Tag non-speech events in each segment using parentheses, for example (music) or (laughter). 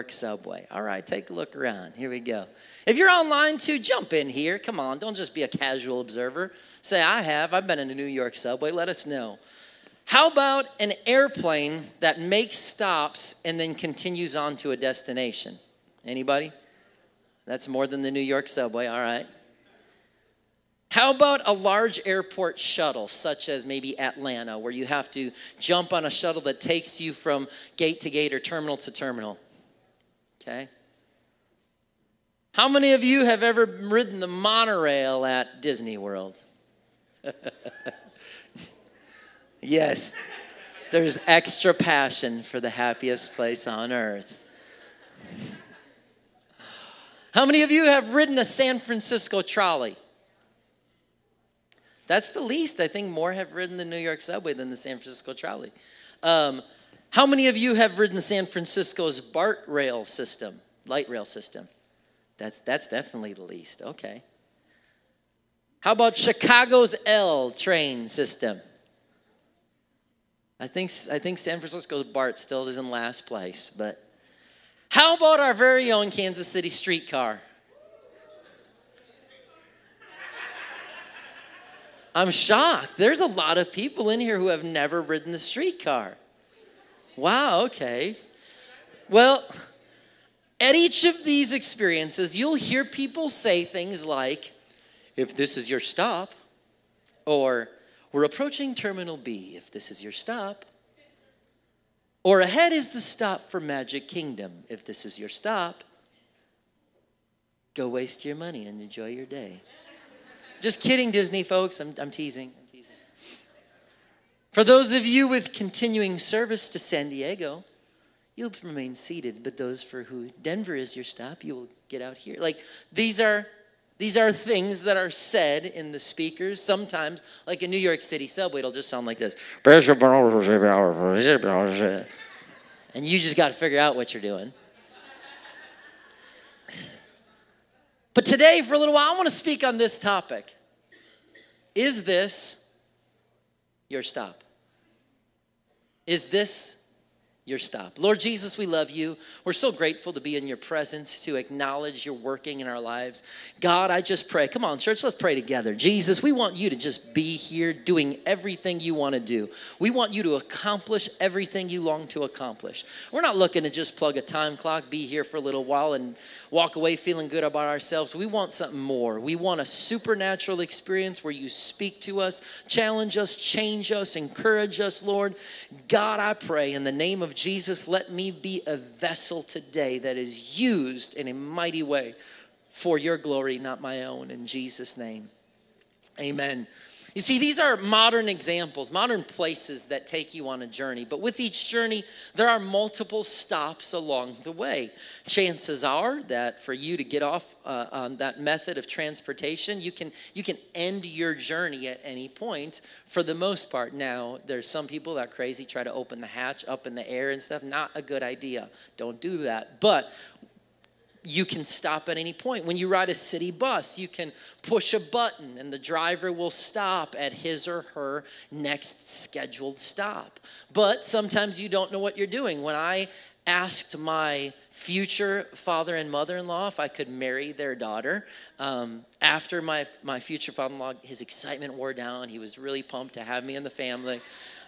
York subway? All right, take a look around. Here we go. If you're online too, jump in here. Come on, don't just be a casual observer. Say, I have. I've been in a New York subway. Let us know. How about an airplane that makes stops and then continues on to a destination? Anybody? That's more than the New York subway, all right. How about a large airport shuttle, such as maybe Atlanta, where you have to jump on a shuttle that takes you from gate to gate or terminal to terminal? Okay. How many of you have ever ridden the monorail at Disney World? (laughs) yes, there's extra passion for the happiest place on earth. How many of you have ridden a San Francisco trolley? That's the least. I think more have ridden the New York subway than the San Francisco trolley. Um, how many of you have ridden San Francisco's BART rail system, light rail system? That's, that's definitely the least. Okay. How about Chicago's L train system? I think, I think San Francisco's BART still is in last place, but how about our very own Kansas City streetcar? I'm shocked. There's a lot of people in here who have never ridden the streetcar. Wow, okay. Well, at each of these experiences, you'll hear people say things like, if this is your stop, or we're approaching Terminal B, if this is your stop, or ahead is the stop for Magic Kingdom, if this is your stop. Go waste your money and enjoy your day. Just kidding, Disney folks. I'm, I'm teasing. For those of you with continuing service to San Diego, you'll remain seated. But those for who Denver is your stop, you will get out here. Like these are these are things that are said in the speakers. Sometimes, like a New York City subway, it'll just sound like this. And you just got to figure out what you're doing. But today, for a little while, I want to speak on this topic. Is this your stop? Is this your stop. Lord Jesus, we love you. We're so grateful to be in your presence, to acknowledge your working in our lives. God, I just pray. Come on, church, let's pray together. Jesus, we want you to just be here doing everything you want to do. We want you to accomplish everything you long to accomplish. We're not looking to just plug a time clock, be here for a little while, and walk away feeling good about ourselves. We want something more. We want a supernatural experience where you speak to us, challenge us, change us, encourage us, Lord. God, I pray in the name of Jesus, let me be a vessel today that is used in a mighty way for your glory, not my own. In Jesus' name, amen. You see, these are modern examples, modern places that take you on a journey. But with each journey, there are multiple stops along the way. Chances are that for you to get off uh, on that method of transportation, you can you can end your journey at any point. For the most part, now there's some people that crazy try to open the hatch up in the air and stuff. Not a good idea. Don't do that. But you can stop at any point. When you ride a city bus, you can push a button and the driver will stop at his or her next scheduled stop. But sometimes you don't know what you're doing. When I asked my future father and mother-in-law if I could marry their daughter. Um, after my, my future father-in-law, his excitement wore down. He was really pumped to have me in the family.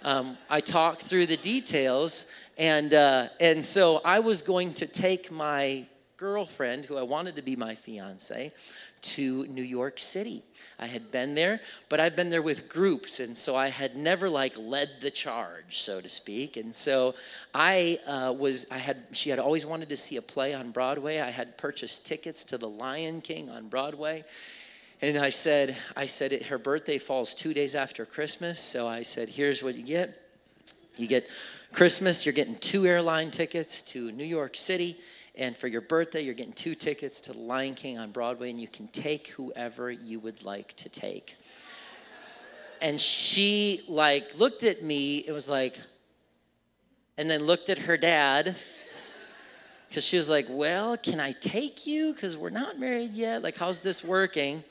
Um, I talked through the details, and, uh, and so I was going to take my girlfriend, who I wanted to be my fiance, to New York City. I had been there, but I've been there with groups, and so I had never like led the charge, so to speak. And so I uh, was, I had, she had always wanted to see a play on Broadway. I had purchased tickets to The Lion King on Broadway. And I said, I said, it, her birthday falls two days after Christmas. So I said, here's what you get. You get Christmas, you're getting two airline tickets to New York City and for your birthday, you're getting two tickets to Lion King on Broadway, and you can take whoever you would like to take. And she like looked at me, it was like, and then looked at her dad because she was like, Well, can I take you? Because we're not married yet. Like, how's this working?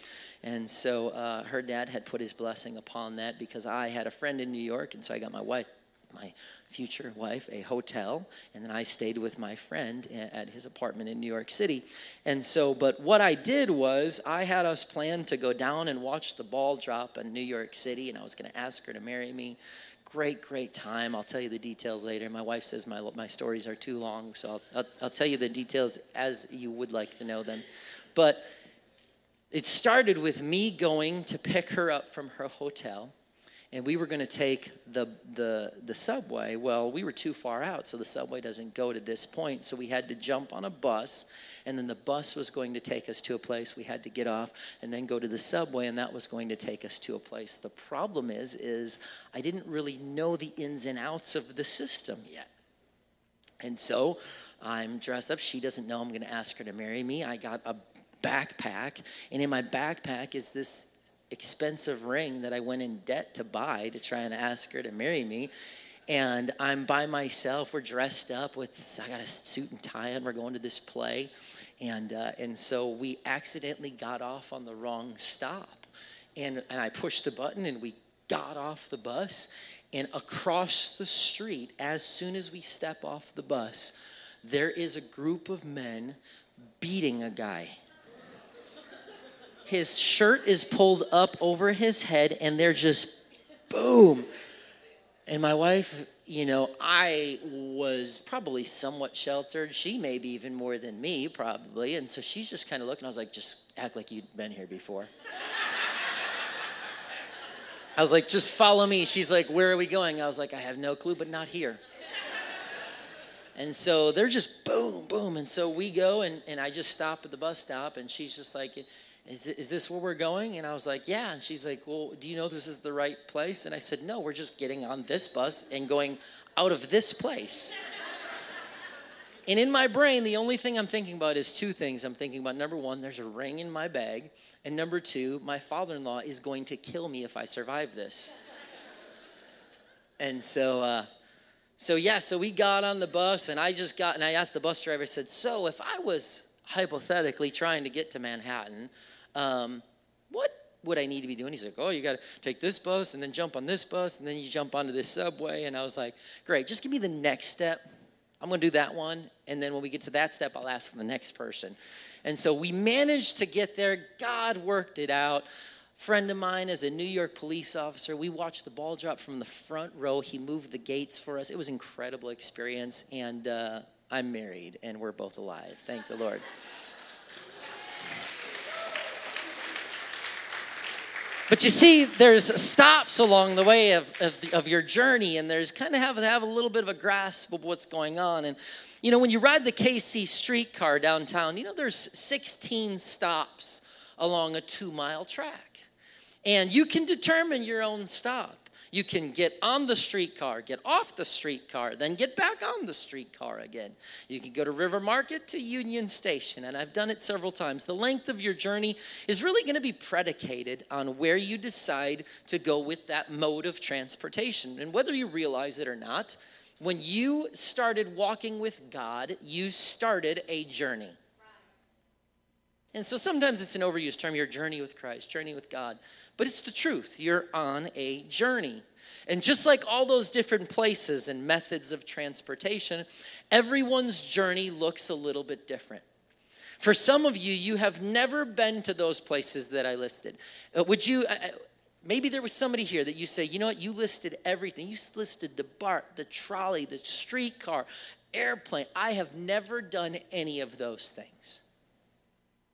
And so uh, her dad had put his blessing upon that because I had a friend in New York, and so I got my wife my future wife a hotel, and then I stayed with my friend at his apartment in New York City. And so, but what I did was I had us plan to go down and watch the ball drop in New York City, and I was going to ask her to marry me great, great time. I'll tell you the details later. My wife says my, my stories are too long, so I'll, I'll, I'll tell you the details as you would like to know them. But it started with me going to pick her up from her hotel and we were going to take the, the, the subway. Well, we were too far out, so the subway doesn't go to this point. So we had to jump on a bus, and then the bus was going to take us to a place. We had to get off and then go to the subway, and that was going to take us to a place. The problem is, is I didn't really know the ins and outs of the system yet. And so I'm dressed up. She doesn't know I'm going to ask her to marry me. I got a backpack, and in my backpack is this expensive ring that I went in debt to buy to try and ask her to marry me. And I'm by myself. We're dressed up with I got a suit and tie on. We're going to this play. And, uh, and so we accidentally got off on the wrong stop. And, and I pushed the button and we got off the bus. And across the street, as soon as we step off the bus, there is a group of men beating a guy his shirt is pulled up over his head, and they're just boom. And my wife, you know, I was probably somewhat sheltered. She maybe even more than me, probably. And so she's just kind of looking. I was like, just act like you'd been here before. I was like, just follow me. She's like, where are we going? I was like, I have no clue, but not here. And so they're just boom, boom. And so we go, and, and I just stop at the bus stop, and she's just like, is, is this where we're going? And I was like, yeah. And she's like, well, do you know this is the right place? And I said, no, we're just getting on this bus and going out of this place. and in my brain, the only thing I'm thinking about is two things. I'm thinking about number one, there's a ring in my bag. And number two, my father in law is going to kill me if I survive this. and so, uh, so yeah, so we got on the bus, and I just got, and I asked the bus driver, I said, so if I was hypothetically trying to get to Manhattan, um, what would I need to be doing? He's like, oh, you got to take this bus and then jump on this bus and then you jump onto this subway. And I was like, great, just give me the next step. I'm going to do that one. And then when we get to that step, I'll ask the next person. And so we managed to get there. God worked it out. Friend of mine is a New York police officer. We watched the ball drop from the front row. He moved the gates for us. It was incredible experience. And uh, I'm married and we're both alive. Thank the Lord. But you see, there's stops along the way of, of, the, of your journey, and there's kind of have have a little bit of a grasp of what's going on. And you know, when you ride the KC streetcar downtown, you know, there's 16 stops along a two mile track. And you can determine your own stop. You can get on the streetcar, get off the streetcar, then get back on the streetcar again. You can go to River Market to Union Station, and I've done it several times. The length of your journey is really going to be predicated on where you decide to go with that mode of transportation. And whether you realize it or not, when you started walking with God, you started a journey. And so sometimes it's an overused term, your journey with Christ, journey with God. But it's the truth. You're on a journey. And just like all those different places and methods of transportation, everyone's journey looks a little bit different. For some of you, you have never been to those places that I listed. Uh, would you, uh, uh, maybe there was somebody here that you say, you know what, you listed everything. You listed the BART, the trolley, the streetcar, airplane. I have never done any of those things.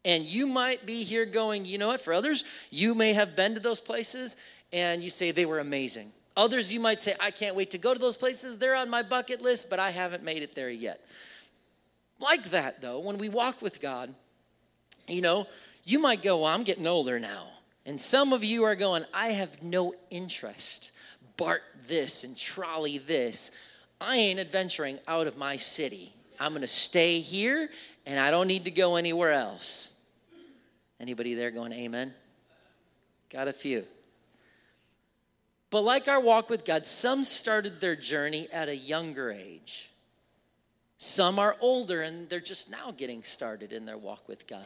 And you might be here going, you know what, for others, you may have been to those places and you say they were amazing. Others, you might say, I can't wait to go to those places. They're on my bucket list, but I haven't made it there yet. Like that, though, when we walk with God, you know, you might go, well, I'm getting older now. And some of you are going, I have no interest. Bart this and trolley this. I ain't adventuring out of my city. I'm going to stay here and I don't need to go anywhere else. Anybody there going amen? Got a few. But like our walk with God, some started their journey at a younger age. Some are older and they're just now getting started in their walk with God.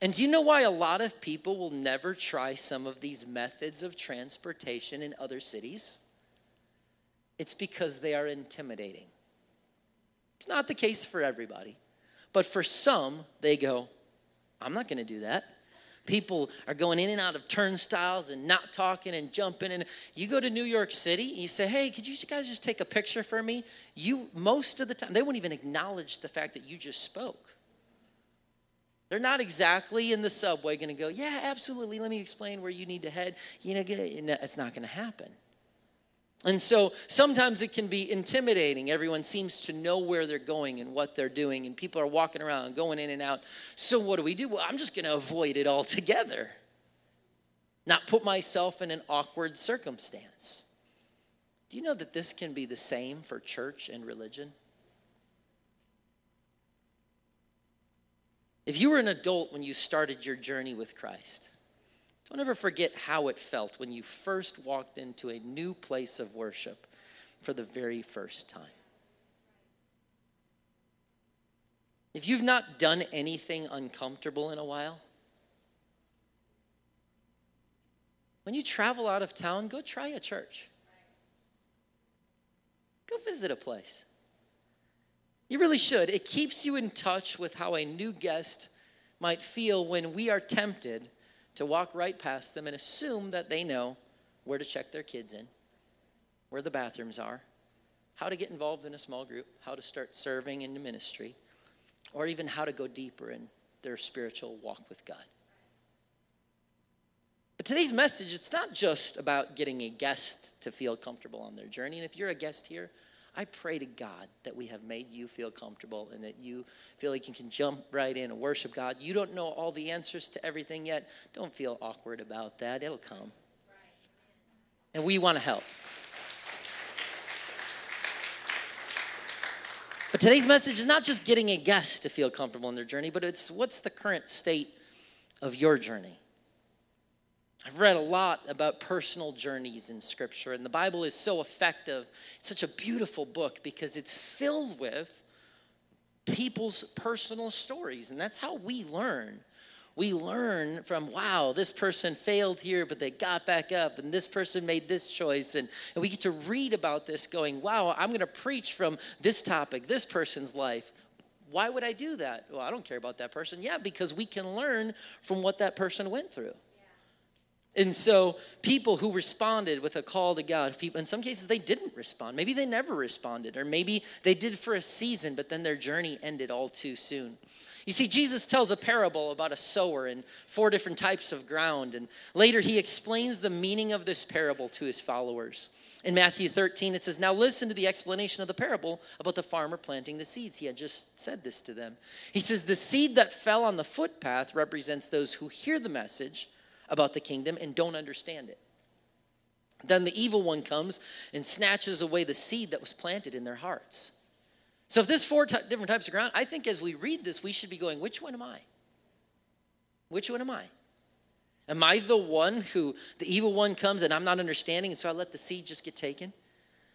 And do you know why a lot of people will never try some of these methods of transportation in other cities? it's because they are intimidating. It's not the case for everybody, but for some, they go, I'm not going to do that. People are going in and out of turnstiles and not talking and jumping. And you go to New York City, you say, "Hey, could you guys just take a picture for me?" You most of the time they won't even acknowledge the fact that you just spoke. They're not exactly in the subway going to go, "Yeah, absolutely. Let me explain where you need to head." You know, it's not going to happen. And so sometimes it can be intimidating. Everyone seems to know where they're going and what they're doing, and people are walking around, going in and out. So what do we do? Well, I'm just going to avoid it altogether, not put myself in an awkward circumstance. Do you know that this can be the same for church and religion? If you were an adult when you started your journey with Christ, don't ever forget how it felt when you first walked into a new place of worship for the very first time. If you've not done anything uncomfortable in a while, when you travel out of town, go try a church. Go visit a place. You really should. It keeps you in touch with how a new guest might feel when we are tempted to walk right past them and assume that they know where to check their kids in, where the bathrooms are, how to get involved in a small group, how to start serving in the ministry, or even how to go deeper in their spiritual walk with God. But today's message, it's not just about getting a guest to feel comfortable on their journey. And if you're a guest here, I pray to God that we have made you feel comfortable and that you feel like you can jump right in and worship God. You don't know all the answers to everything yet. Don't feel awkward about that, it'll come. And we want to help. But today's message is not just getting a guest to feel comfortable in their journey, but it's what's the current state of your journey? I've read a lot about personal journeys in Scripture, and the Bible is so effective. It's such a beautiful book because it's filled with people's personal stories, and that's how we learn. We learn from, wow, this person failed here, but they got back up, and this person made this choice. And, and we get to read about this going, wow, I'm going to preach from this topic, this person's life. Why would I do that? Well, I don't care about that person. Yeah, because we can learn from what that person went through. And so, people who responded with a call to God, people in some cases they didn't respond. Maybe they never responded, or maybe they did for a season, but then their journey ended all too soon. You see, Jesus tells a parable about a sower and four different types of ground, and later he explains the meaning of this parable to his followers. In Matthew 13, it says, Now listen to the explanation of the parable about the farmer planting the seeds. He had just said this to them. He says, The seed that fell on the footpath represents those who hear the message about the kingdom and don't understand it. Then the evil one comes and snatches away the seed that was planted in their hearts. So, if there's four t- different types of ground, I think as we read this, we should be going, which one am I? Which one am I? Am I the one who the evil one comes and I'm not understanding, and so I let the seed just get taken?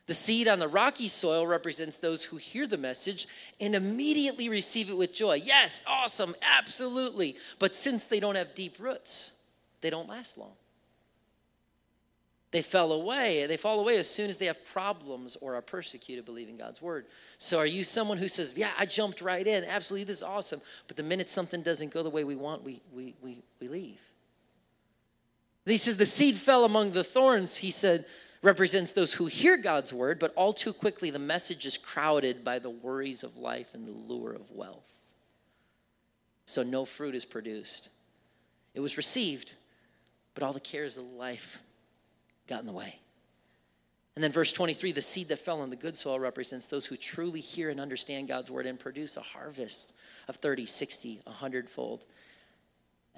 The seed on the rocky soil represents those who hear the message and immediately receive it with joy. Yes, awesome, absolutely. But since they don't have deep roots, they don't last long. They fell away. They fall away as soon as they have problems or are persecuted believing God's word. So, are you someone who says, Yeah, I jumped right in. Absolutely, this is awesome. But the minute something doesn't go the way we want, we, we, we, we leave. He says, The seed fell among the thorns, he said, represents those who hear God's word, but all too quickly the message is crowded by the worries of life and the lure of wealth. So, no fruit is produced. It was received, but all the cares of life got in the way. And then verse 23 the seed that fell on the good soil represents those who truly hear and understand God's word and produce a harvest of 30, 60, 100 fold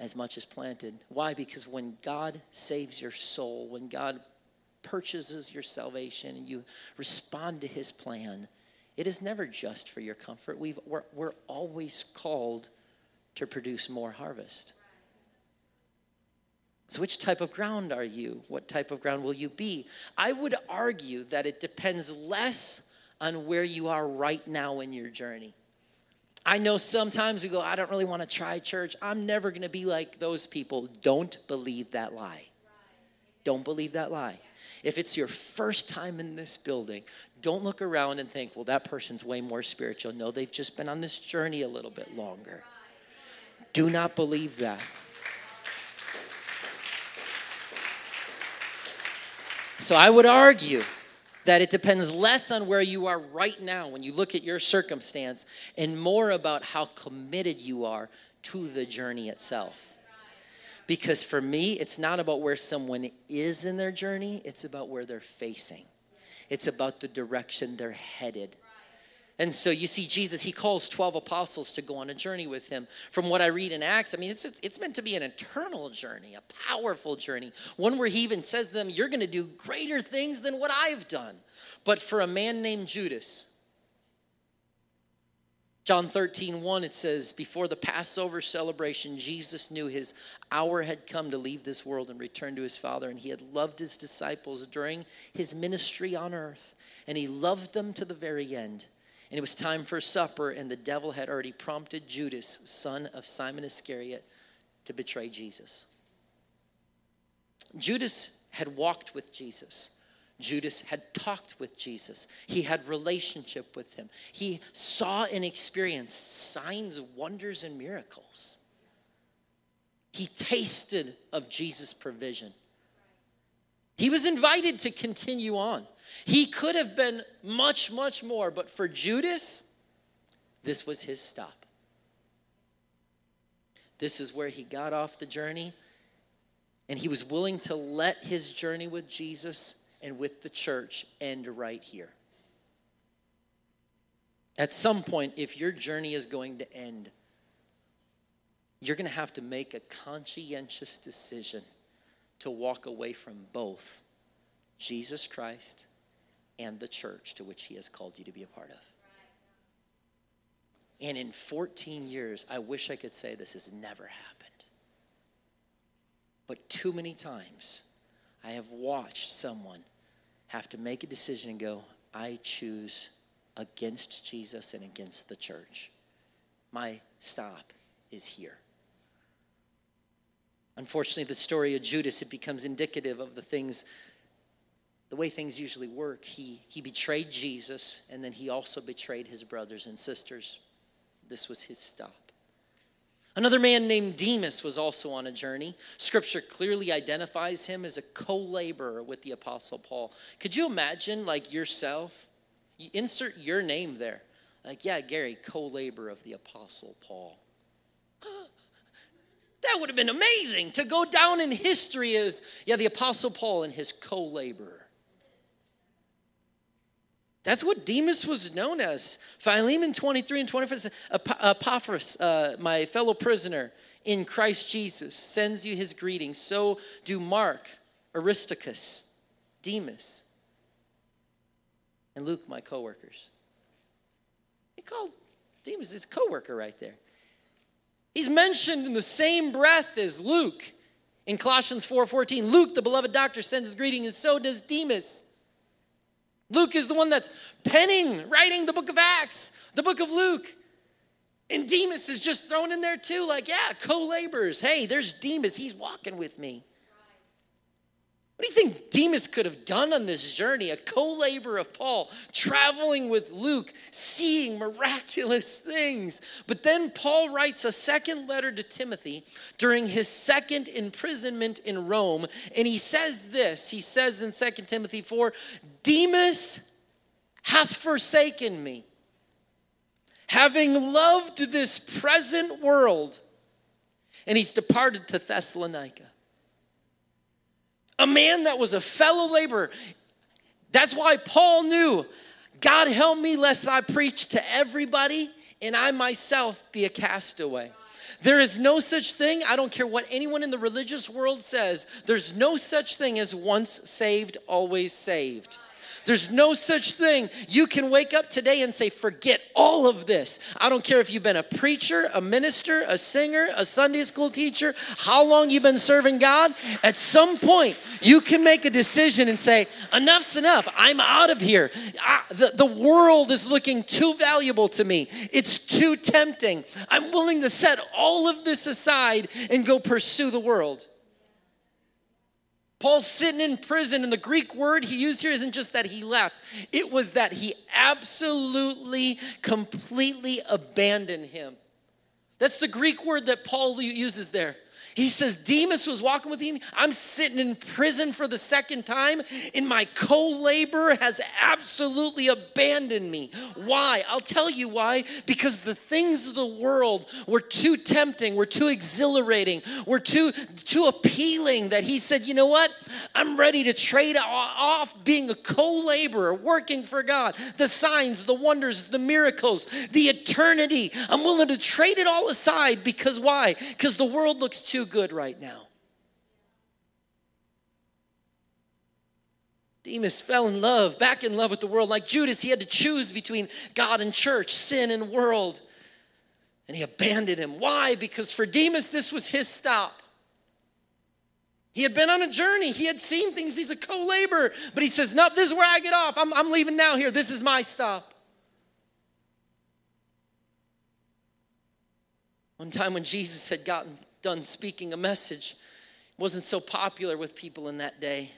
as much as planted. Why? Because when God saves your soul, when God purchases your salvation and you respond to his plan, it is never just for your comfort. We've, we're, we're always called to produce more harvest. So, which type of ground are you? What type of ground will you be? I would argue that it depends less on where you are right now in your journey. I know sometimes we go, I don't really want to try church. I'm never going to be like those people. Don't believe that lie. Don't believe that lie. If it's your first time in this building, don't look around and think, well, that person's way more spiritual. No, they've just been on this journey a little bit longer. Do not believe that. So I would argue that it depends less on where you are right now when you look at your circumstance and more about how committed you are to the journey itself. Because for me, it's not about where someone is in their journey, it's about where they're facing, it's about the direction they're headed. And so you see, Jesus, he calls 12 apostles to go on a journey with him. From what I read in Acts, I mean, it's, it's meant to be an eternal journey, a powerful journey, one where he even says to them, You're going to do greater things than what I've done. But for a man named Judas, John 13, 1, it says, Before the Passover celebration, Jesus knew his hour had come to leave this world and return to his Father. And he had loved his disciples during his ministry on earth. And he loved them to the very end. And it was time for supper, and the devil had already prompted Judas, son of Simon Iscariot, to betray Jesus. Judas had walked with Jesus. Judas had talked with Jesus. He had relationship with him. He saw and experienced signs, wonders, and miracles. He tasted of Jesus' provision. He was invited to continue on. He could have been much, much more, but for Judas, this was his stop. This is where he got off the journey, and he was willing to let his journey with Jesus and with the church end right here. At some point, if your journey is going to end, you're going to have to make a conscientious decision to walk away from both Jesus Christ and the church to which He has called you to be a part of. And in 14 years, I wish I could say this has never happened. But too many times, I have watched someone have to make a decision and go, I choose against Jesus and against the church. My stop is here. Unfortunately, the story of Judas, it becomes indicative of the things the way things usually work, he, he betrayed Jesus and then he also betrayed his brothers and sisters. This was his stop. Another man named Demas was also on a journey. Scripture clearly identifies him as a co laborer with the Apostle Paul. Could you imagine, like yourself? You insert your name there. Like, yeah, Gary, co laborer of the Apostle Paul. (gasps) that would have been amazing to go down in history as, yeah, the Apostle Paul and his co laborer. That's what Demas was known as. Philemon 23 and 24 says, Epaphras, uh, my fellow prisoner in Christ Jesus, sends you his greetings. So do Mark, Aristarchus, Demas, and Luke, my co-workers. He called Demas his co-worker right there. He's mentioned in the same breath as Luke in Colossians 4:14. Luke, the beloved doctor, sends his greeting, and so does Demas. Luke is the one that's penning, writing the book of Acts, the book of Luke. And Demas is just thrown in there too, like, yeah, co laborers. Hey, there's Demas. He's walking with me. What do you think Demas could have done on this journey? A co laborer of Paul, traveling with Luke, seeing miraculous things. But then Paul writes a second letter to Timothy during his second imprisonment in Rome. And he says this He says in 2 Timothy 4 Demas hath forsaken me, having loved this present world, and he's departed to Thessalonica a man that was a fellow laborer. That's why Paul knew God help me lest I preach to everybody and I myself be a castaway. There is no such thing, I don't care what anyone in the religious world says, there's no such thing as once saved, always saved. There's no such thing. You can wake up today and say, forget all of this. I don't care if you've been a preacher, a minister, a singer, a Sunday school teacher, how long you've been serving God. At some point, you can make a decision and say, enough's enough. I'm out of here. I, the, the world is looking too valuable to me, it's too tempting. I'm willing to set all of this aside and go pursue the world. Paul's sitting in prison, and the Greek word he used here isn't just that he left, it was that he absolutely, completely abandoned him. That's the Greek word that Paul uses there. He says, Demas was walking with him. I'm sitting in prison for the second time, and my co laborer has absolutely abandoned me. Why? I'll tell you why. Because the things of the world were too tempting, were too exhilarating, were too, too appealing that he said, You know what? I'm ready to trade off being a co laborer, working for God, the signs, the wonders, the miracles, the eternity. I'm willing to trade it all aside because why? Because the world looks too too good right now. Demas fell in love, back in love with the world. Like Judas, he had to choose between God and church, sin and world. And he abandoned him. Why? Because for Demas, this was his stop. He had been on a journey. He had seen things. He's a co laborer. But he says, Nope, this is where I get off. I'm, I'm leaving now here. This is my stop. One time when Jesus had gotten done speaking a message, wasn't so popular with people in that day.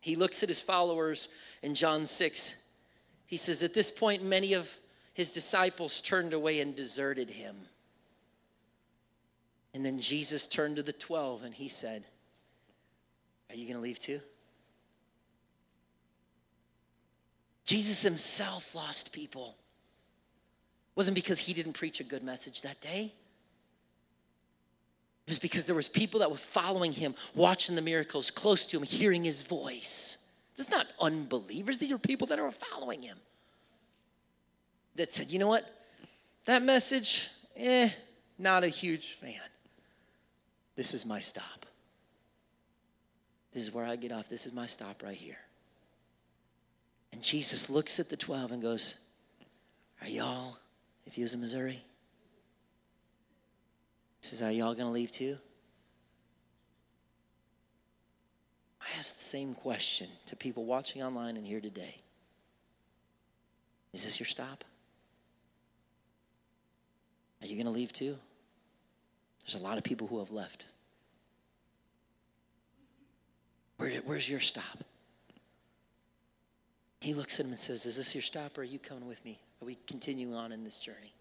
He looks at his followers in John 6. He says, At this point, many of his disciples turned away and deserted him. And then Jesus turned to the 12 and he said, Are you going to leave too? Jesus himself lost people. It wasn't because he didn't preach a good message that day. It was because there was people that were following him, watching the miracles, close to him, hearing his voice. This is not unbelievers. These are people that are following him. That said, you know what? That message, eh, not a huge fan. This is my stop. This is where I get off. This is my stop right here. And Jesus looks at the 12 and goes, Are y'all, if he was in Missouri, says, Are y'all going to leave too? I ask the same question to people watching online and here today Is this your stop? Are you going to leave too? There's a lot of people who have left. Where, where's your stop? He looks at him and says, Is this your stop or are you coming with me? Are we continuing on in this journey?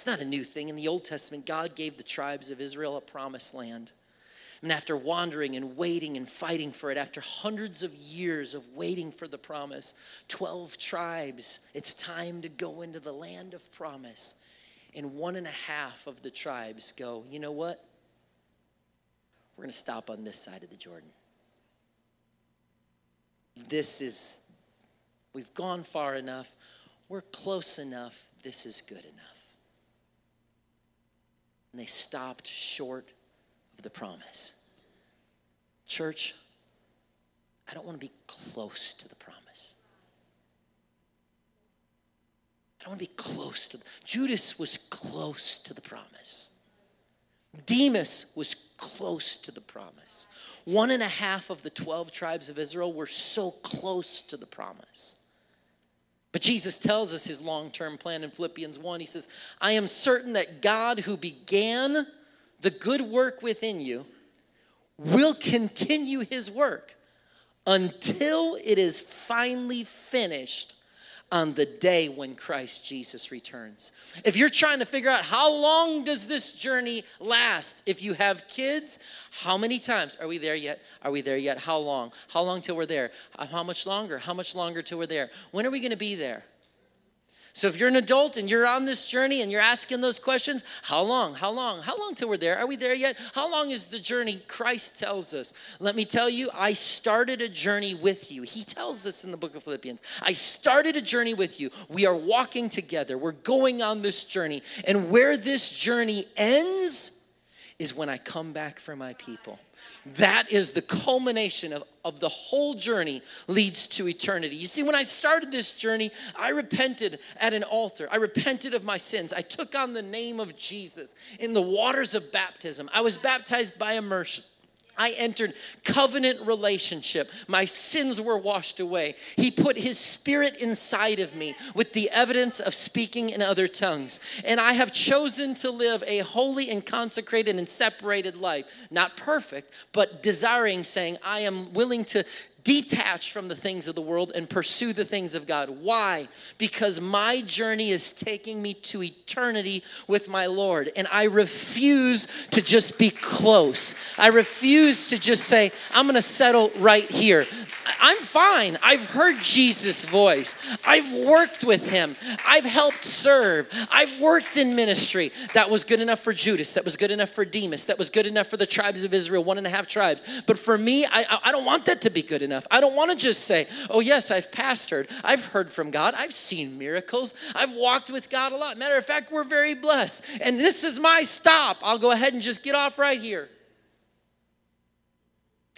It's not a new thing. In the Old Testament, God gave the tribes of Israel a promised land. And after wandering and waiting and fighting for it, after hundreds of years of waiting for the promise, 12 tribes, it's time to go into the land of promise. And one and a half of the tribes go, you know what? We're going to stop on this side of the Jordan. This is, we've gone far enough. We're close enough. This is good enough and they stopped short of the promise. Church, I don't want to be close to the promise. I don't want to be close to. Judas was close to the promise. Demas was close to the promise. One and a half of the 12 tribes of Israel were so close to the promise. But Jesus tells us his long term plan in Philippians 1. He says, I am certain that God who began the good work within you will continue his work until it is finally finished on the day when Christ Jesus returns. If you're trying to figure out how long does this journey last, if you have kids, how many times are we there yet? Are we there yet? How long? How long till we're there? How much longer? How much longer till we're there? When are we going to be there? So if you're an adult and you're on this journey and you're asking those questions, how long? How long? How long till we're there? Are we there yet? How long is the journey? Christ tells us. Let me tell you, I started a journey with you. He tells us in the book of Philippians, I started a journey with you. We are walking together. We're going on this journey. And where this journey ends is when I come back for my people. That is the culmination of, of the whole journey leads to eternity. You see, when I started this journey, I repented at an altar. I repented of my sins. I took on the name of Jesus in the waters of baptism. I was baptized by immersion. I entered covenant relationship. My sins were washed away. He put his spirit inside of me with the evidence of speaking in other tongues. And I have chosen to live a holy and consecrated and separated life. Not perfect, but desiring, saying, I am willing to detach from the things of the world and pursue the things of God. Why? Because my journey is taking me to eternity with my Lord. And I refuse to just be close. I refuse to just say, I'm going to settle right here. I'm fine. I've heard Jesus' voice. I've worked with him. I've helped serve. I've worked in ministry. That was good enough for Judas. That was good enough for Demas. That was good enough for the tribes of Israel, one and a half tribes. But for me, I, I don't want that to be good enough. I don't want to just say, oh, yes, I've pastored. I've heard from God. I've seen miracles. I've walked with God a lot. Matter of fact, we're very blessed. And this is my stop. I'll go ahead and just get off right here.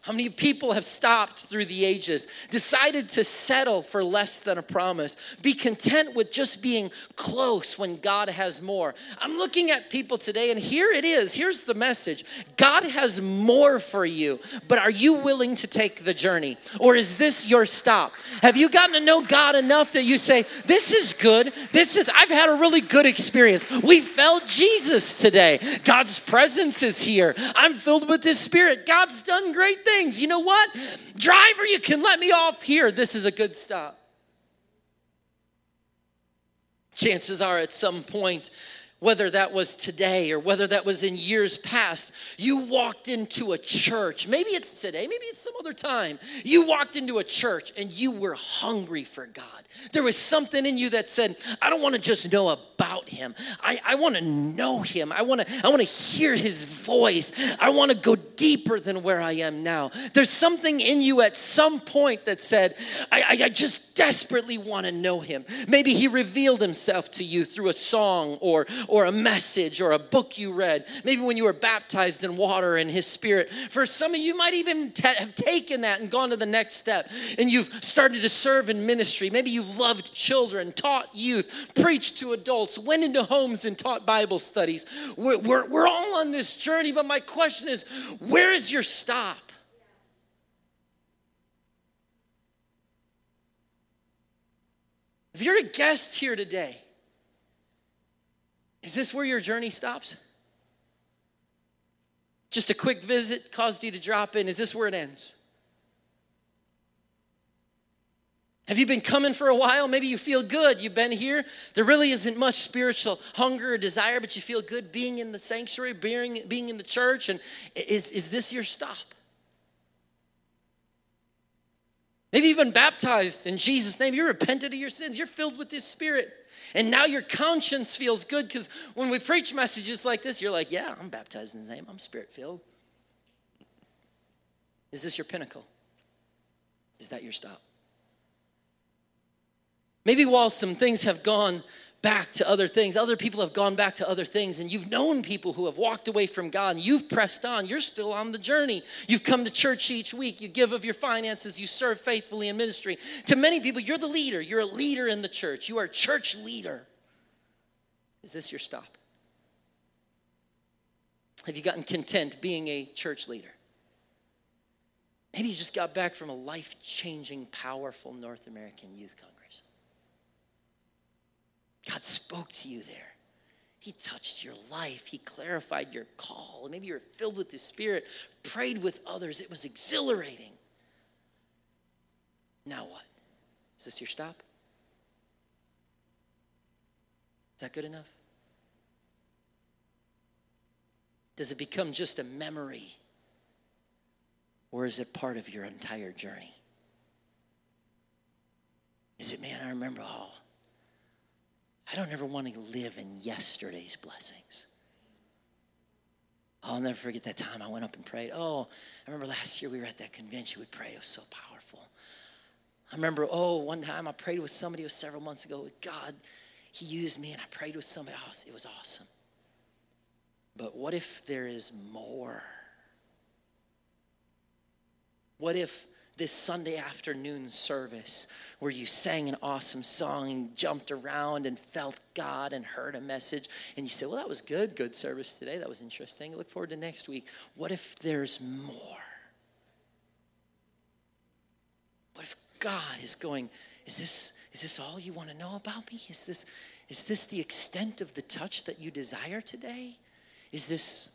How many people have stopped through the ages, decided to settle for less than a promise, be content with just being close when God has more? I'm looking at people today, and here it is. Here's the message God has more for you, but are you willing to take the journey? Or is this your stop? Have you gotten to know God enough that you say, This is good. This is, I've had a really good experience. We felt Jesus today. God's presence is here. I'm filled with His Spirit. God's done great things things. You know what? Driver, you can let me off here. This is a good stop. Chances are at some point whether that was today or whether that was in years past, you walked into a church. Maybe it's today, maybe it's some other time. You walked into a church and you were hungry for God. There was something in you that said, I don't want to just know about him. I, I want to know him. I want to I want to hear his voice. I want to go deeper than where I am now. There's something in you at some point that said, I, I, I just desperately want to know him. Maybe he revealed himself to you through a song or or a message or a book you read, maybe when you were baptized in water and His Spirit. For some of you might even have taken that and gone to the next step and you've started to serve in ministry. Maybe you've loved children, taught youth, preached to adults, went into homes and taught Bible studies. We're, we're, we're all on this journey, but my question is where is your stop? If you're a guest here today, is this where your journey stops? Just a quick visit caused you to drop in. Is this where it ends? Have you been coming for a while? Maybe you feel good. You've been here. There really isn't much spiritual hunger or desire, but you feel good being in the sanctuary, being, being in the church. And is, is this your stop? Maybe you've been baptized in Jesus' name. You're repented of your sins. You're filled with His Spirit. And now your conscience feels good because when we preach messages like this, you're like, yeah, I'm baptized in His name. I'm Spirit filled. Is this your pinnacle? Is that your stop? Maybe while some things have gone back to other things. Other people have gone back to other things, and you've known people who have walked away from God, and you've pressed on. You're still on the journey. You've come to church each week. You give of your finances. You serve faithfully in ministry. To many people, you're the leader. You're a leader in the church. You are a church leader. Is this your stop? Have you gotten content being a church leader? Maybe you just got back from a life changing, powerful North American youth conference. God spoke to you there. He touched your life. He clarified your call. Maybe you were filled with the Spirit, prayed with others. It was exhilarating. Now what? Is this your stop? Is that good enough? Does it become just a memory? Or is it part of your entire journey? Is it, man, I remember, oh, I don't ever want to live in yesterday's blessings. Oh, I'll never forget that time I went up and prayed. Oh, I remember last year we were at that convention. We prayed. It was so powerful. I remember, oh, one time I prayed with somebody, it was several months ago. God, He used me and I prayed with somebody oh, else. It was awesome. But what if there is more? What if this Sunday afternoon service where you sang an awesome song and jumped around and felt God and heard a message. And you say, Well, that was good. Good service today. That was interesting. I look forward to next week. What if there's more? What if God is going, Is this, is this all you want to know about me? Is this, is this the extent of the touch that you desire today? Is this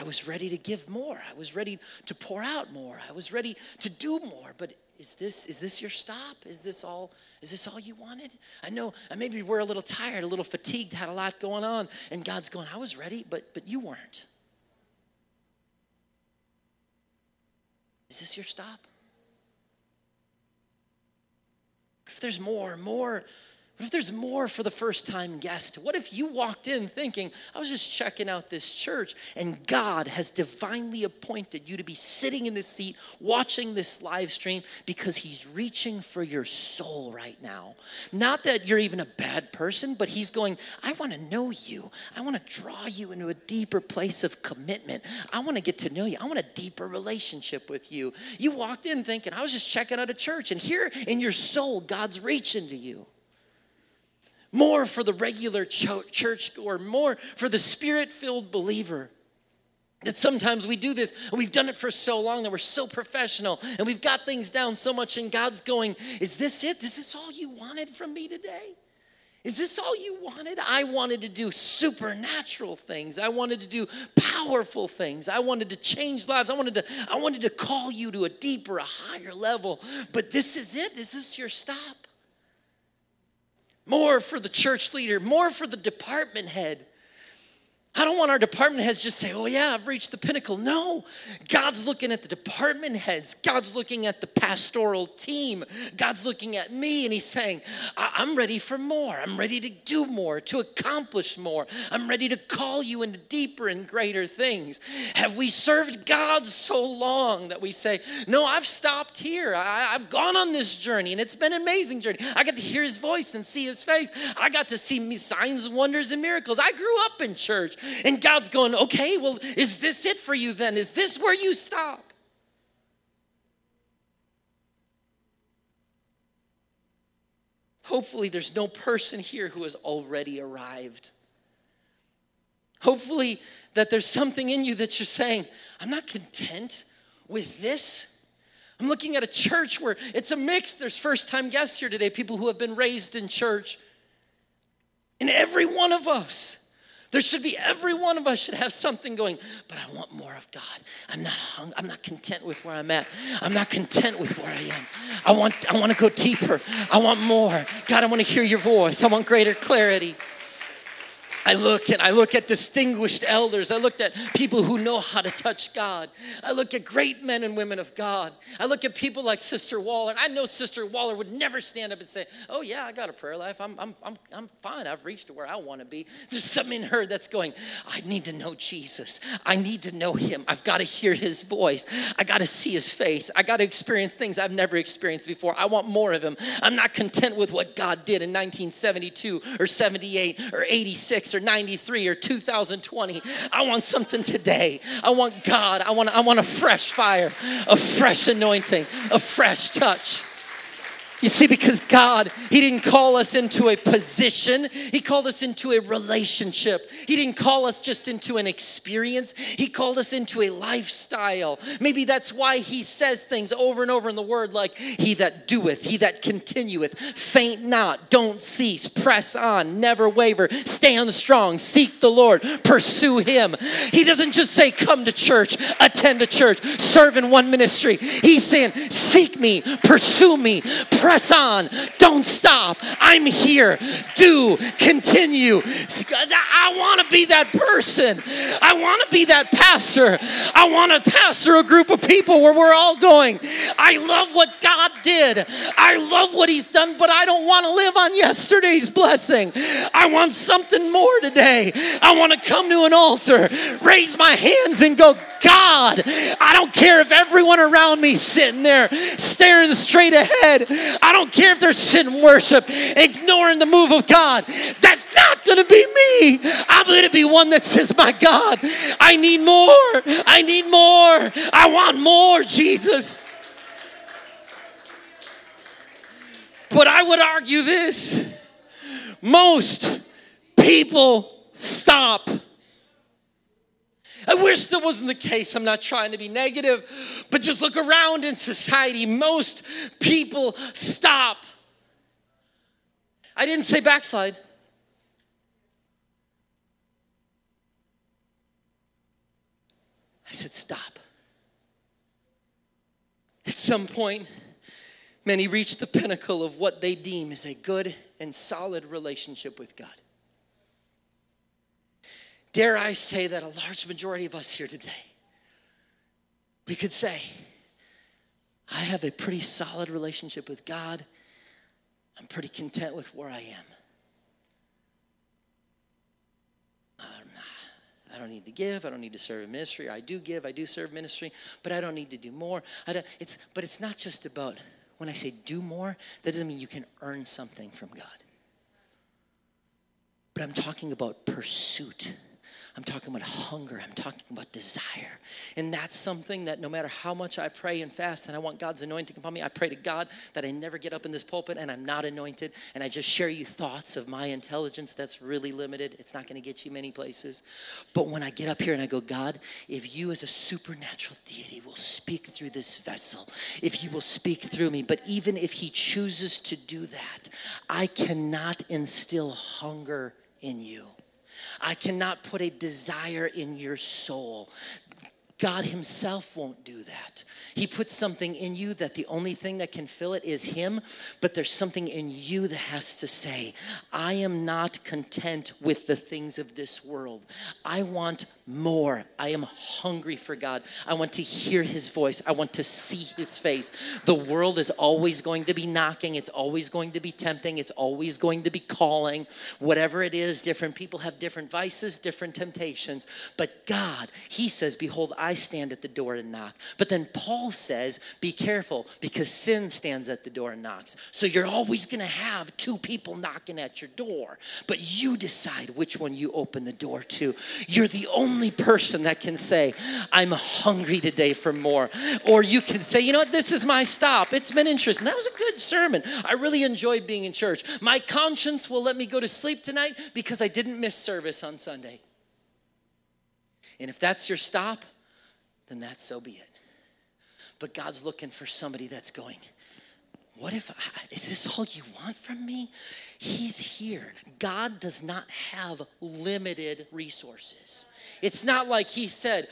I was ready to give more. I was ready to pour out more. I was ready to do more. But is this, is this your stop? Is this all, is this all you wanted? I know uh, maybe we're a little tired, a little fatigued, had a lot going on, and God's going, I was ready, but but you weren't. Is this your stop? If there's more, more what if there's more for the first time guest? What if you walked in thinking, I was just checking out this church, and God has divinely appointed you to be sitting in this seat watching this live stream because He's reaching for your soul right now? Not that you're even a bad person, but He's going, I want to know you. I want to draw you into a deeper place of commitment. I want to get to know you. I want a deeper relationship with you. You walked in thinking, I was just checking out a church, and here in your soul, God's reaching to you more for the regular church or more for the spirit filled believer. That sometimes we do this and we've done it for so long that we're so professional and we've got things down so much, and God's going, Is this it? Is this all you wanted from me today? Is this all you wanted? I wanted to do supernatural things. I wanted to do powerful things. I wanted to change lives. I wanted to I wanted to call you to a deeper, a higher level. But this is it? Is this your stop? More for the church leader, more for the department head. I don't want our department heads just say, oh, yeah, I've reached the pinnacle. No, God's looking at the department heads. God's looking at the pastoral team. God's looking at me and He's saying, I'm ready for more. I'm ready to do more, to accomplish more. I'm ready to call you into deeper and greater things. Have we served God so long that we say, no, I've stopped here. I, have gone on this journey and it's been an amazing journey. I got to hear His voice and see His face. I got to see signs, wonders, and miracles. I grew up in church. And God's going, okay, well, is this it for you then? Is this where you stop? Hopefully, there's no person here who has already arrived. Hopefully, that there's something in you that you're saying, I'm not content with this. I'm looking at a church where it's a mix. There's first time guests here today, people who have been raised in church. And every one of us there should be every one of us should have something going, but I want more of God. I'm not hung, I'm not content with where I'm at. I'm not content with where I am. I want I want to go deeper. I want more. God, I want to hear your voice. I want greater clarity. I look and I look at distinguished elders. I looked at people who know how to touch God. I look at great men and women of God. I look at people like Sister Waller. I know Sister Waller would never stand up and say, Oh, yeah, I got a prayer life. I'm, I'm, I'm, I'm fine. I've reached where I want to be. There's something in her that's going, I need to know Jesus. I need to know him. I've got to hear his voice. I got to see his face. I got to experience things I've never experienced before. I want more of him. I'm not content with what God did in 1972 or 78 or 86 or 93 or 2020. I want something today. I want God. I want, I want a fresh fire, a fresh anointing, a fresh touch. You see, because God, He didn't call us into a position, He called us into a relationship. He didn't call us just into an experience, He called us into a lifestyle. Maybe that's why He says things over and over in the Word like, He that doeth, He that continueth, faint not, don't cease, press on, never waver, stand strong, seek the Lord, pursue Him. He doesn't just say, Come to church, attend a church, serve in one ministry. He's saying, Seek me, pursue me, pray press on. Don't stop. I'm here. Do continue. I want to be that person. I want to be that pastor. I want to pastor a group of people where we're all going. I love what God did. I love what He's done, but I don't want to live on yesterday's blessing. I want something more today. I want to come to an altar, raise my hands, and go, God, I don't care if everyone around me sitting there staring straight ahead. I don't care if they're sitting worship, ignoring the move of God. That's not going to be me. I'm going to be one that says, My God, I need more. I need more. I want more, Jesus. But I would argue this most people stop I wish that wasn't the case. I'm not trying to be negative, but just look around in society. Most people stop. I didn't say backslide. I said stop. At some point, many reach the pinnacle of what they deem is a good and solid relationship with God. Dare I say that a large majority of us here today, we could say, I have a pretty solid relationship with God. I'm pretty content with where I am. Um, I don't need to give. I don't need to serve in ministry. I do give. I do serve ministry, but I don't need to do more. It's, but it's not just about when I say do more. That doesn't mean you can earn something from God. But I'm talking about pursuit. I'm talking about hunger. I'm talking about desire. And that's something that no matter how much I pray and fast and I want God's anointing upon me, I pray to God that I never get up in this pulpit and I'm not anointed and I just share you thoughts of my intelligence that's really limited. It's not going to get you many places. But when I get up here and I go, God, if you as a supernatural deity will speak through this vessel, if you will speak through me, but even if he chooses to do that, I cannot instill hunger in you. I cannot put a desire in your soul. God Himself won't do that. He puts something in you that the only thing that can fill it is Him, but there's something in you that has to say, I am not content with the things of this world. I want more. I am hungry for God. I want to hear His voice. I want to see His face. The world is always going to be knocking, it's always going to be tempting, it's always going to be calling. Whatever it is, different people have different vices, different temptations. But God, He says, Behold, I stand at the door and knock. But then Paul says, Be careful because sin stands at the door and knocks. So you're always going to have two people knocking at your door, but you decide which one you open the door to. You're the only person that can say, I'm hungry today for more. Or you can say, You know what? This is my stop. It's been interesting. That was a good sermon. I really enjoyed being in church. My conscience will let me go to sleep tonight because I didn't miss service on Sunday. And if that's your stop, then that's so be it. But God's looking for somebody that's going, what if, I, is this all you want from me? He's here. God does not have limited resources. It's not like he said,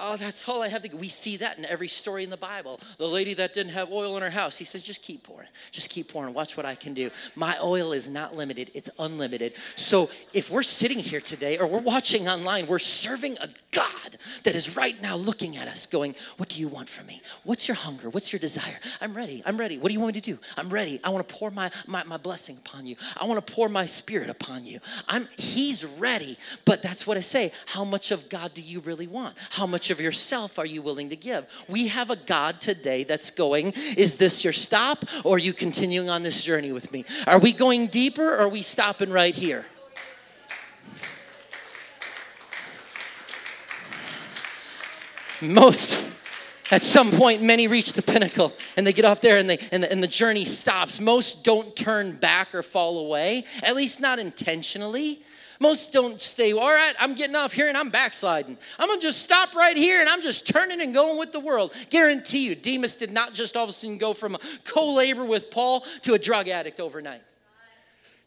Oh, that's all I have to We see that in every story in the Bible. The lady that didn't have oil in her house, he says, Just keep pouring. Just keep pouring. Watch what I can do. My oil is not limited, it's unlimited. So if we're sitting here today or we're watching online, we're serving a God that is right now looking at us, going, What do you want from me? What's your hunger? What's your desire? I'm ready. I'm ready. What do you want me to do? I'm ready. I want to pour my, my, my blessing upon you. I want to pour my spirit upon you. I'm he's ready. But that's what I say. How much of God do you really want? How much of yourself are you willing to give? We have a God today that's going, is this your stop or are you continuing on this journey with me? Are we going deeper or are we stopping right here? Most at some point, many reach the pinnacle and they get off there and, they, and, the, and the journey stops. Most don't turn back or fall away, at least not intentionally. Most don't say, all right, I'm getting off here and I'm backsliding. I'm going to just stop right here and I'm just turning and going with the world. Guarantee you, Demas did not just all of a sudden go from a co labor with Paul to a drug addict overnight.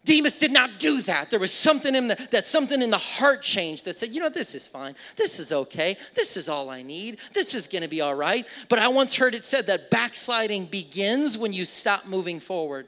Demas did not do that. There was something in the, that something in the heart changed that said, you know, this is fine. This is okay. This is all I need. This is going to be all right. But I once heard it said that backsliding begins when you stop moving forward.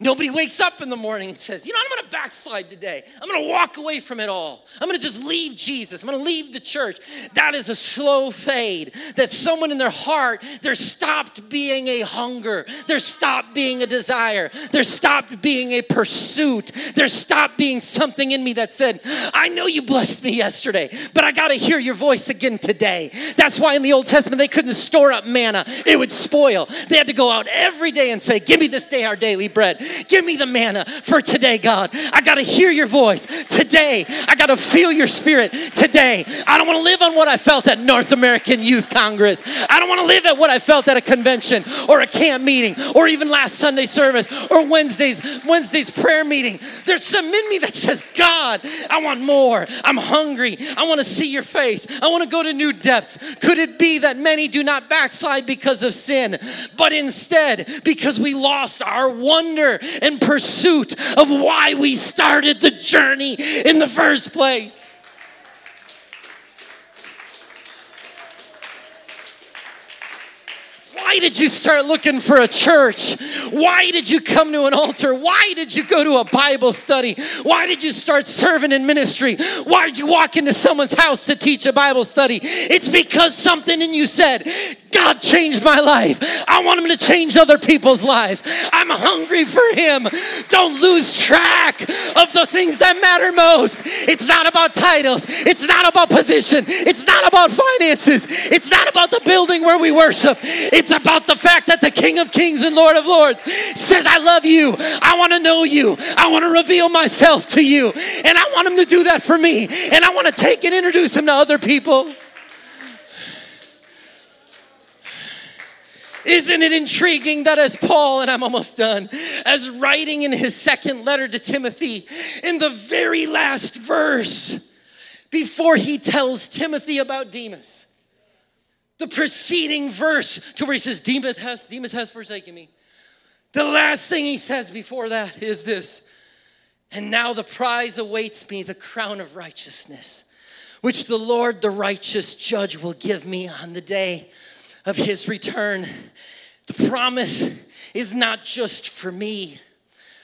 Nobody wakes up in the morning and says, You know, I'm going to backslide today. I'm going to walk away from it all. I'm going to just leave Jesus. I'm going to leave the church. That is a slow fade. That someone in their heart, there stopped being a hunger. There stopped being a desire. There stopped being a pursuit. There stopped being something in me that said, I know you blessed me yesterday, but I got to hear your voice again today. That's why in the Old Testament, they couldn't store up manna, it would spoil. They had to go out every day and say, Give me this day our daily bread Give me the manna for today, God. I got to hear your voice today. I got to feel your spirit today. I don't want to live on what I felt at North American Youth Congress. I don't want to live at what I felt at a convention or a camp meeting or even last Sunday service or Wednesday's Wednesday's prayer meeting. There's some in me that says, God, I want more. I'm hungry. I want to see your face. I want to go to new depths. Could it be that many do not backslide because of sin, but instead because we lost our wonder and pursuit of why we started the journey in the first place? Why did you start looking for a church? Why did you come to an altar? Why did you go to a Bible study? Why did you start serving in ministry? Why did you walk into someone's house to teach a Bible study? It's because something in you said, God changed my life. I want him to change other people's lives. I'm hungry for him. Don't lose track of the things that matter most. It's not about titles, it's not about position, it's not about finances, it's not about the building where we worship. It's about the fact that the King of Kings and Lord of Lords says, I love you. I want to know you. I want to reveal myself to you. And I want him to do that for me. And I want to take and introduce him to other people. Isn't it intriguing that as Paul, and I'm almost done, as writing in his second letter to Timothy, in the very last verse, before he tells Timothy about Demas, the preceding verse to where he says, Demas has, Demas has forsaken me. The last thing he says before that is this, and now the prize awaits me, the crown of righteousness, which the Lord, the righteous judge, will give me on the day of his return. The promise is not just for me,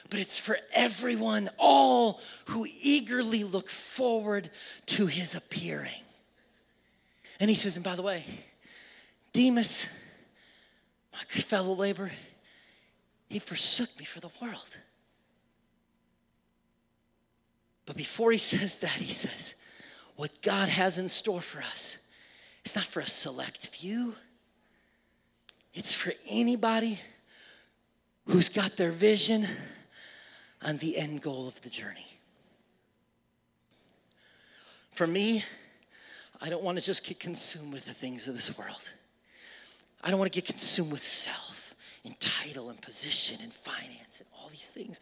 but it's for everyone, all who eagerly look forward to his appearing. And he says, and by the way, Demas, my fellow laborer, he forsook me for the world. But before he says that, he says, what God has in store for us is not for a select few, it's for anybody who's got their vision on the end goal of the journey. For me, I don't want to just get consumed with the things of this world. I don't want to get consumed with self and title and position and finance and all these things.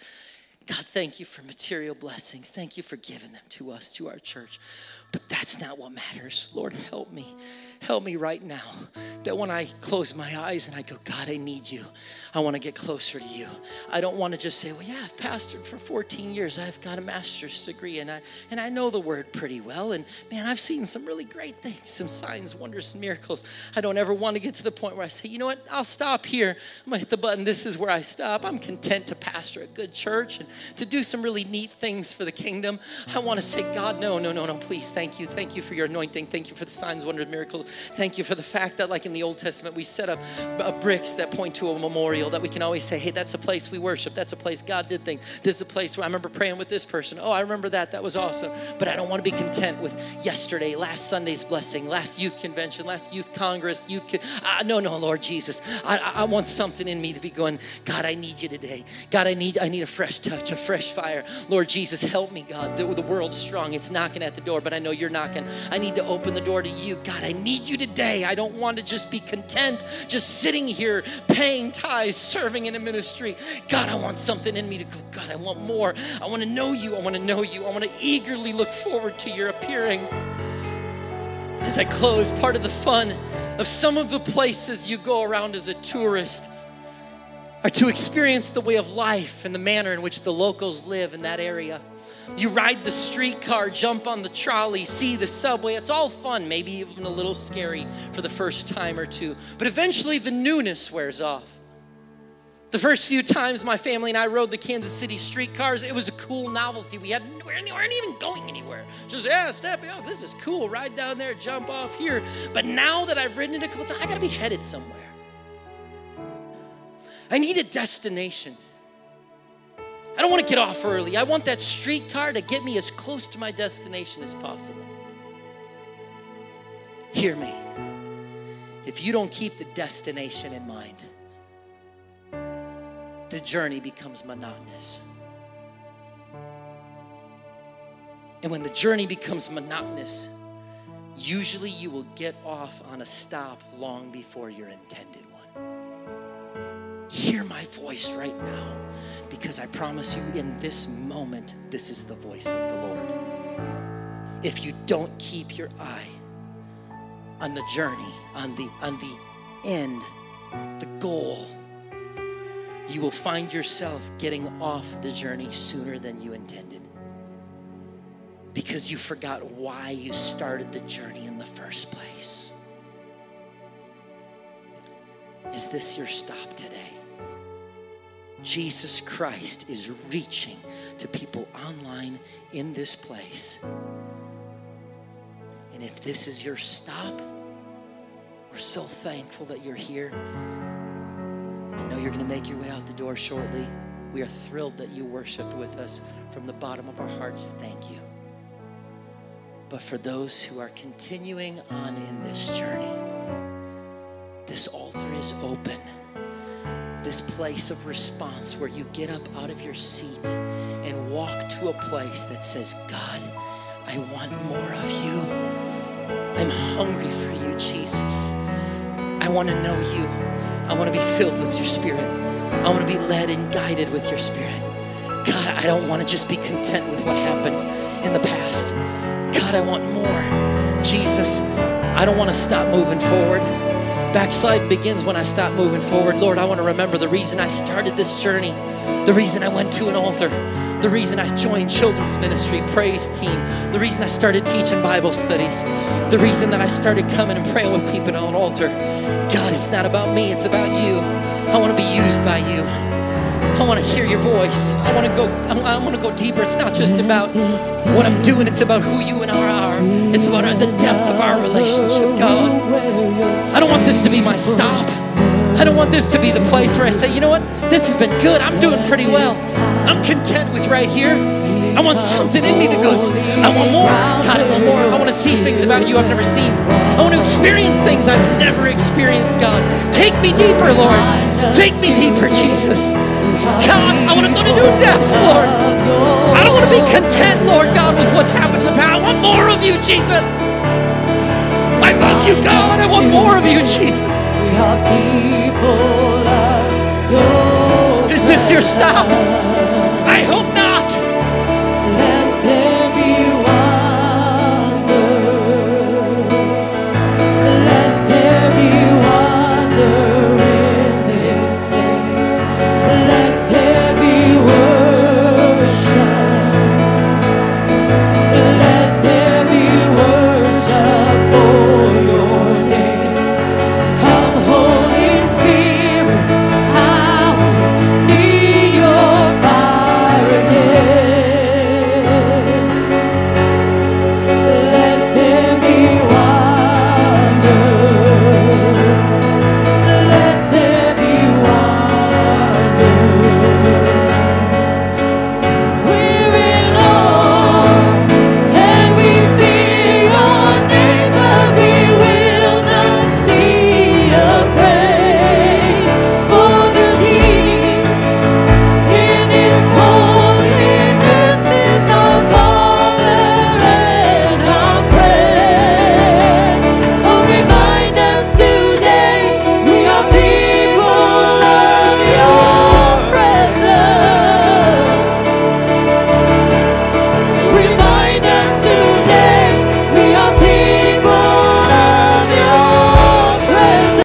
God, thank you for material blessings. Thank you for giving them to us, to our church. But that's not what matters. Lord, help me. Help me right now that when I close my eyes and I go, God, I need you. I want to get closer to you. I don't want to just say, well, yeah, I've pastored for 14 years. I've got a master's degree and I, and I know the word pretty well. And man, I've seen some really great things, some signs, wonders, and miracles. I don't ever want to get to the point where I say, you know what, I'll stop here. I'm to hit the button. This is where I stop. I'm content to pastor a good church and to do some really neat things for the kingdom. I want to say, God, no, no, no, no, please, thank you. Thank you for your anointing. Thank you for the signs, wonders, miracles. Thank you for the fact that, like in the Old Testament, we set up uh, bricks that point to a memorial that we can always say, hey, that's a place we worship. That's a place God did things. This is a place where I remember praying with this person. Oh, I remember that. That was awesome. But I don't want to be content with yesterday, last Sunday's blessing, last youth convention, last youth congress, youth. Con- uh, no, no, Lord Jesus. I, I want something in me to be going, God, I need you today. God, I need, I need a fresh touch, a fresh fire. Lord Jesus, help me, God. The, the world's strong. It's knocking at the door, but I know you're knocking. I need to open the door to you. God, I need you today. I don't want to just be content, just sitting here paying tithes, serving in a ministry. God, I want something in me to go, God, I want more. I want to know you. I want to know you. I want to eagerly look forward to your appearing. As I close, part of the fun of some of the places you go around as a tourist are to experience the way of life and the manner in which the locals live in that area. You ride the streetcar, jump on the trolley, see the subway. It's all fun, maybe even a little scary for the first time or two. But eventually the newness wears off. The first few times my family and I rode the Kansas City streetcars, it was a cool novelty. We had we weren't even going anywhere. Just yeah, step out. This is cool. Ride down there, jump off here. But now that I've ridden it a couple times, I gotta be headed somewhere. I need a destination. I don't want to get off early. I want that streetcar to get me as close to my destination as possible. Hear me. If you don't keep the destination in mind, the journey becomes monotonous. And when the journey becomes monotonous, usually you will get off on a stop long before your intended. Hear my voice right now because I promise you, in this moment, this is the voice of the Lord. If you don't keep your eye on the journey, on the, on the end, the goal, you will find yourself getting off the journey sooner than you intended because you forgot why you started the journey in the first place. Is this your stop today? Jesus Christ is reaching to people online in this place. And if this is your stop, we're so thankful that you're here. I know you're going to make your way out the door shortly. We are thrilled that you worshiped with us from the bottom of our hearts. Thank you. But for those who are continuing on in this journey, this altar is open. This place of response where you get up out of your seat and walk to a place that says, God, I want more of you. I'm hungry for you, Jesus. I want to know you. I want to be filled with your spirit. I want to be led and guided with your spirit. God, I don't want to just be content with what happened in the past. God, I want more. Jesus, I don't want to stop moving forward. Backslide begins when I stop moving forward. Lord, I want to remember the reason I started this journey, the reason I went to an altar, the reason I joined children's ministry, praise team, the reason I started teaching Bible studies, the reason that I started coming and praying with people on an altar. God, it's not about me, it's about you. I want to be used by you. I want to hear your voice. I want to go. I want to go deeper. It's not just about what I'm doing. It's about who you and I are. It's about the depth of our relationship, God. I don't want this to be my stop. I don't want this to be the place where I say, you know what, this has been good. I'm doing pretty well. I'm content with right here. I want something in me that goes, I want more. God, I want more. I want to see things about you I've never seen. Want to experience things I've never experienced, God. Take me deeper, Lord. Take me deeper, Jesus. God, I want to go to new depths, Lord. I don't want to be content, Lord God, with what's happened in the past. I want more of you, Jesus. I love you, God. I want more of you, Jesus. Is this your stop?